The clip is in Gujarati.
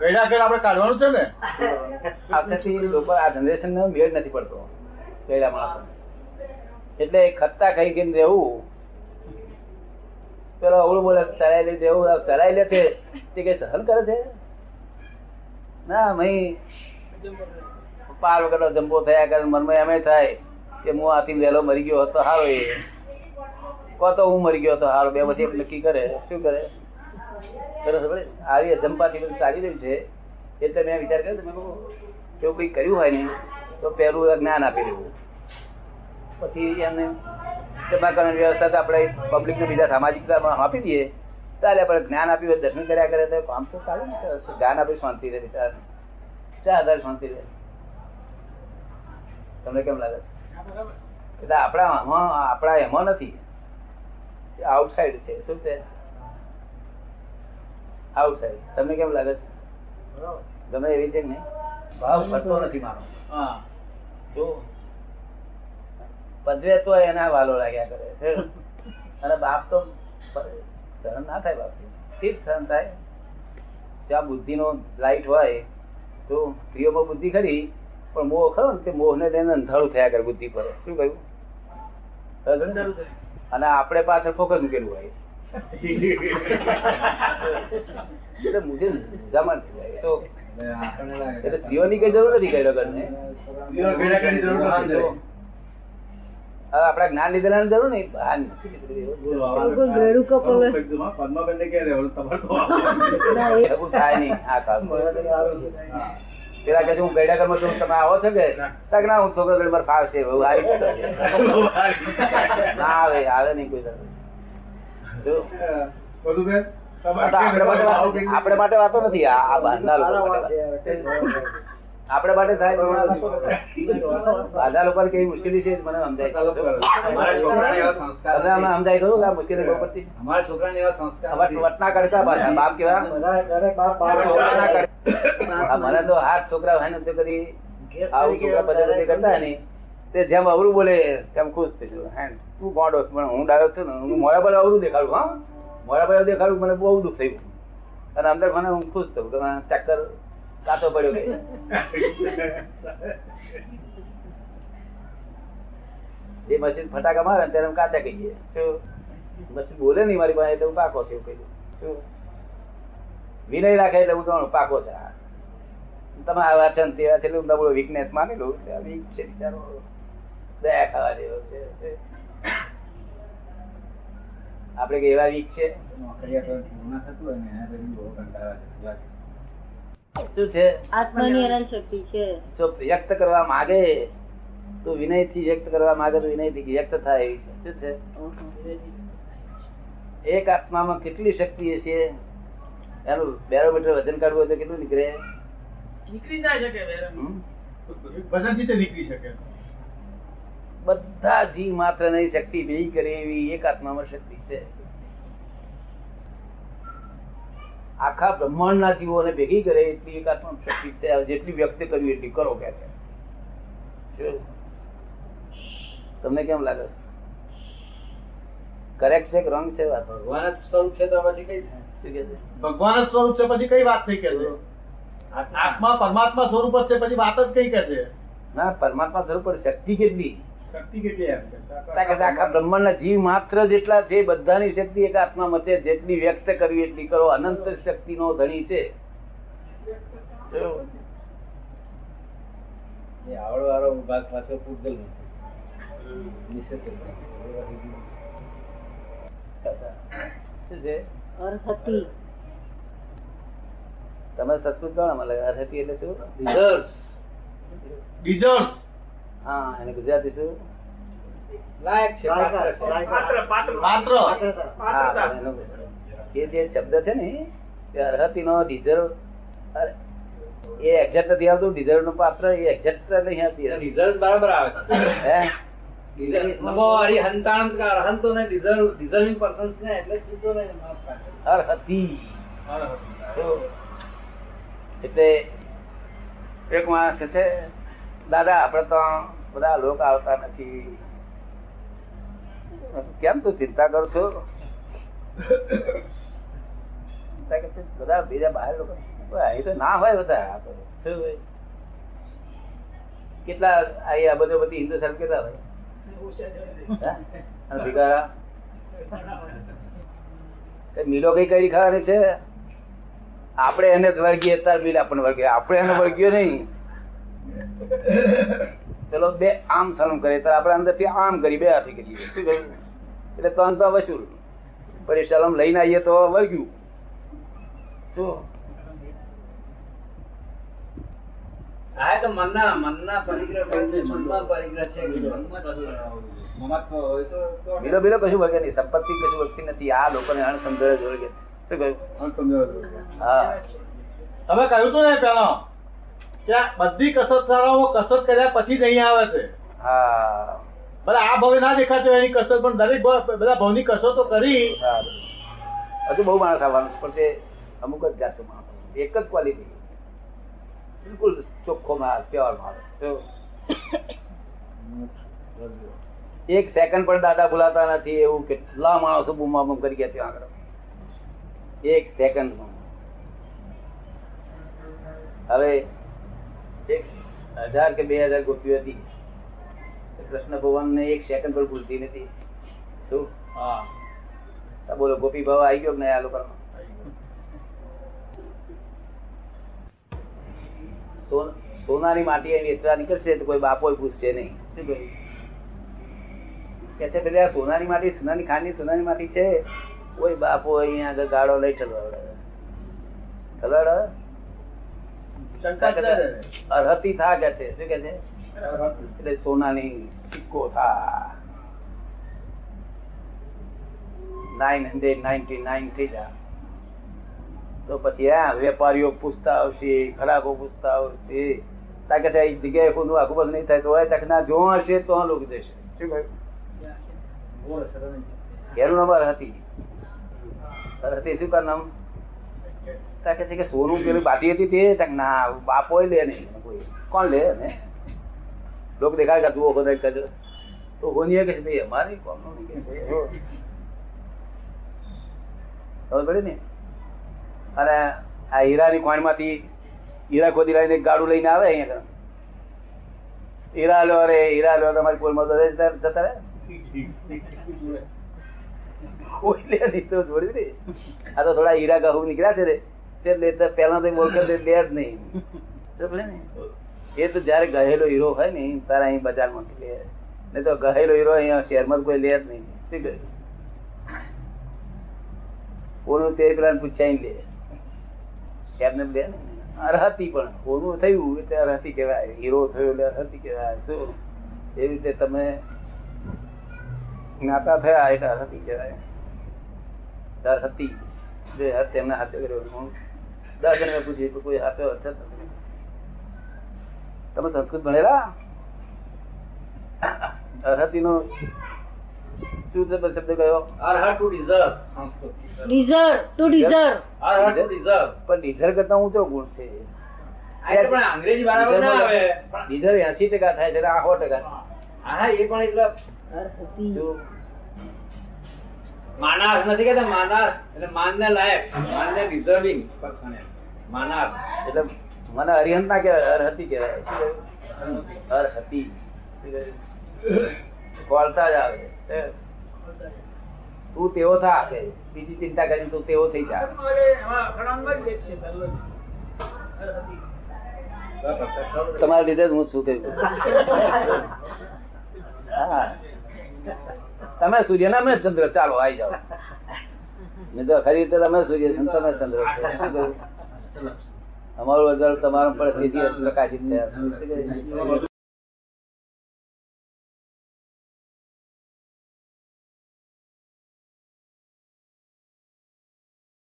ગયડા કઈડા આપણે કાઢવાનું છે ને? આખેથી લોકો આ જનરેશન નો મેળ નથી પડતો કઈડા માણસો એટલે ખત્તા ખાઈ ગઈ રહેવું. પેલો અવળું બોલે ચલાવી લે, દેવું ચલાવી લે છે. તે કઈ સહન કરે છે? ના, મહી. પાર વગરનો જંબો થયા કરે, મનમાં એમ થાય કે હું આથી વહેલો મરી ગયો હતો સારો એ. કહો તો હું મરી ગયો હતો સારો, બે બધી નક્કી કરે, શું કરે? આવી અજંપાથી બધું ચાલી રહ્યું છે. એટલે મેં વિચાર કર્યો મેં કહું એવું કંઈ કર્યું હોય ને, તો પહેલું જ્ઞાન આપી દેવું. પછી એમને જમાકરણ વ્યવસ્થા તો આપણે પબ્લિક ને બીજા સામાજિક આપી દઈએ. ચાલે આપણે જ્ઞાન આપ્યું હોય, દર્શન કર્યા કરે તો કામ તો ચાલે ને જ્ઞાન આપી શાંતિ રહે બિચારા શા આધાર શાંતિ રહે. તમને કેમ લાગે? એટલે આપણા આપણા એમાં નથી. આઉટસાઇડ છે. શું છે? આઉટસાઇડ તમને કેમ લાગે છે? ગમે એવી છે ને નહીં? ભાવ ફરતો નથી મારો. હા. જો. પદવે તો એના વાલો લાગ્યા કરે છે. અને બાપ તો સહન ના થાય બાપ ઠીક સહન થાય? જ્યાં બુદ્ધિ નો લાઈટ હોય તો સ્ત્રીઓમાં બુદ્ધિ ખરી પણ મોહ ખરો ને તે મોહ ને લઈને અંધારું થયા કરે બુદ્ધિ પર. શું કહ્યું? અને આપણે પાછળ ફોકસ મૂકેલું હોય. એટલે મુજે જમા તો એટલે સ્ત્રીઓની કઈ જરૂર નથી કઈ જરૂર નથી. હવે આપડા જ્ઞાન લીધેલા જરૂર નહીં? ના એ એવું થાય નહીં. આ કામ પેલા કે છે, હું ગયડા ઘરમાં છું તમે આવો છો કે? તક ના હું છોકરો ઘર મારે ફાવશે છે. ના આવે આવે નહીં કોઈ દાડો. જો, બધું બેન, આ તમારે તો આપણે માટે વાત- કંઈક- આપણે માટે વાતો નથી. આ બહારના લોકો આપણે માટે થાય બહારના લોકોને કેવી મુશ્કેલી છે મને સમજાય. અમારા આમાં સમજાય કરું કે આ મુશ્કેલી બહુ પડતી અમારા છોકરાને એવા સંસ્કાર વટ- વટના કરતા પાછા બાપ કેવા? મને તો હાથ છોકરા હોય ને તો કરી આવું છોકરા બધા કરતા હોય ને તે જેમ અવરું બોલે તેમ ખુશ થઈ જવું. હે, તું ગોડો પણ હું ડાયો છું ને, હું મોડા પર અવરું દેખાડું, હા? મોડા પર દેખાડું, મને બહુ દુઃખ થયું. અને અંદર મને હું ખુશ થયું. કે ચક્કર કાચો પડ્યો જે મશીન ફટાકા મારે ત્યારે કાચા કહીએ. શું? મશીન બોલે નહીં મારી પાસે હું પાકો છે એવું કહ્યું શું? વિનય રાખે એટલે હું જાણું પાકો છે. તમે આ વાંચન તે હું નબળો વીકનેસ માની લઉં વીક છે, બિચારો. દયા ખાવા જેવો છે? આપડે કે એવા વીક છે. શું શક્તિ જો વ્યક્ત કરવા માંગે તો વિનયથી વ્યક્ત કરવા માંગે તો વિનયથી વ્યક્ત થાય એવી છે. શું છે? એક આત્મામાં કેટલી શક્તિ છે એનું બેરોમીટર વજન કાઢવું હોય તો કેટલું નીકળે? નીકળી ના શકે વજનથી નીકળી શકે. બધા જીવ માત્રની શક્તિ ભેગી કરે એવી એક આત્મામાં શક્તિ છે. આખા બ્રહ્માંડ ના જીવોને ભેગી કરે એટલી એક આત્મા શક્તિ છે. જેટલી વ્યક્ત કરવી એટલી કરો કે છે. તમને કેમ લાગે? કરેક્ટ છે કે રોંગ છે વાત? ભગવાન જ સ્વરૂપ છે તો પછી કઈ થાય? શું કે ભગવાન જ સ્વરૂપ છે પછી કઈ વાત થઈ કે છે? આત્મા પરમાત્મા સ્વરૂપ જ છે પછી વાત જ કઈ કે છે? ના પરમાત્મા સ્વરૂપ શક્તિ કેટલી? આખા બ્રહ્માંડના જીવ માત્ર જેટલા છે બધાની શક્તિ એક આત્મા મતે જેટલી વ્યક્ત કરવી એટલી કરો. અનંત શક્તિનો ધણી છે. ભાગ પાછો તમે સંસ્કૃત કોણ લાગે. અરહતી એટલે શું? Deserves. ડિઝર્વ હા એને ગુજરાતી શું લાયક છે પાત્ર છે. પાત્ર હા પણ એનો એ જે શબ્દ છે ને તે અરહતી નો ડિઝર્વ એ એક્ઝેક્ટ નથી આવતું ડિઝર્વનું પાત્ર એ એક્ઝેક્ટ નહીં આવતી Deserves બરાબર આવે છે. એટલે એક માણસ છે દાદા આપડે તો બધા લોકો આવતા નથી. કેમ તું ચિંતા કરું છો? બધા બીજા બહાર લોકો. ના હોય? કેટલા હિન્દુ કઈ ખાવાની છે? આપણે એને જ તાર મિલ આપણને વળગીએ આપણે એને વર્ગીય નહીં. ચલો બે આમ સલમ કરે તો આપણે અંદરથી આમ કરી બે હાથી કરીએ. શું કહ્યું એટલે તન તો વસૂલ પછી સલમ લઈને આવીએ તો વળગ્યું. શું આ તો મનના મનના પરિગ્રહ મનમાં પરિગ્રહ છે કે મનમાં જ મમત્વ હોય તો તો બીલો બીલો કશું વળગે નહીં. સંપત્તિ કશું વળગતી નથી. આ લોકોને અણસમજણ જ વળગે શું કહ્યું હા. તમે કહ્યું તું ને પેલા. કે બધી કસરત શાળાઓ કસરત કર્યા પછી નહીં આવે છે. હા. ભલે આ ભાવે ના દેખાતો એની કસરત પણ દરેક બધા ભવની કસરતો કરી. હજુ બહુ માણસ આવવાનું પણ તે અમુક જ જાતનો માણસ એક જ ક્વોલિટી બિલકુલ ચોખ્ખો માલ પ્યોર માલ. એક સેકન્ડ પણ દાદા ભૂલાતા નથી એવું કેટલા માણસો બૂમા બૂમ કરી ગયા ત્યાં આગળ. એક સેકન્ડમાં હવે એક હજાર કે બે હજાર ગોપીઓ હતી. કૃષ્ણ ભગવાન ને એક સેકન્ડ પણ ભૂલતી નથી. શું? હા. બોલો ગોપી ભાવ આવી ગયો કે નહીં આ લોકો સોનાની માટી એની એટલા નીકળશે તો કોઈ બાપો પૂછશે નહીં. કે છે પેલી સોનાની માટી સોનાની ખાંડની સોનાની માટી છે? કોઈ બાપો અહીંયા આગળ ગાળો લઈ ચલાવડે ચલવાડે? અરહતી થા કે છે શું કે છે? એટલે સોનાની સિક્કો થા. નાઇન હંડ્રેડ નાઇન્ટી નાઇન થઈ જા. તો પછી આ વેપારીઓ પૂછતા આવશે ખરાકો પૂછતા આવશે. તાકે એ જગ્યાએ કોઈનું આખું બધું નહીં થાય તો હોય તાકે ના જો હશે તો આ લોકો જશે. શું કહ્યું? એનું નંબર હતી. હતી શું કર નામ કે સોનું પેલું બાટી હતી તે ના, બાપો લે નહીં. કોણ લે ને લોકો દેખાય કે તું બધા કદ તો હોનીએ કે ભાઈ, અમારે કોમનું. ખબર પડી ને? અને આ હીરાની કોણમાંથી હીરા ખોદી લાવીને ગાડું લઈને આવે અહીંયા. હીરા લો રે, હીરા લો, તમારી પોલમાં માં જતા રહે કોઈ લે નહીં, તો જોડી દે. આ તો થોડા હીરા ઘઉં નીકળ્યા છે ને તે લેતા પેલા તો બોલ લે જ નહીં. એ તો જયારે ગહેલો હીરો હોય ને તારે અહીં બજારમાં લે. નહીં તો ગહેલો હીરો અહીંયા શહેરમાં માં કોઈ લે જ નહીં. શું કહ્યું? ઓનું તે પેલા પૂછાઈ લે. એમને લે ને. અરહતી પણ. ઓનું થયું એટલે અરહતી કહેવાય. હીરો થયો એટલે અરહતી કહેવાય. શું? એવી રીતે તમે જ્ઞાતા થયા એટલે અરહતી કહેવાય. અરહતી. જે તેમને હાથે કર્યો. દસ જણ પૂછ્યું કે કોઈ હાથે અર્થ નથી. તમે સંસ્કૃત ભણેલા? અરહતી નો શું છે શબ્દ કયો? To deserve to to deserve પણ ડીઝલ કરતા ઊંચો ગુણ છે. આ તો પણ અંગ્રેજી બરાબર ના આવે. પણ એસી ટકા થાય છે આ સો ટકા. હા એ પણ એટલે માનાર નથી કેતા માનાર. એટલે માનને લાયક. માનને ડિઝર્વિંગ પર્સન માનાર. એટલે મને હરિહંત ના કહેવાય અરહતી કહેવાય. અરહતી કોળતા જ આવે. તું તેવો થા કે બીજી ચિંતા કરી તું તેવો થઈ જા. તમારા લીધે જ હું છું કહ્યું? હા. તમે સૂર્ય ના ચંદ્ર ચાલો આવી જાઓ નહીં તો ખરી રીતે તમે સૂર્ય તમે ચંદ્ર? અમારું અજર તમારું પણ સીધી પ્રકાશિત થયા?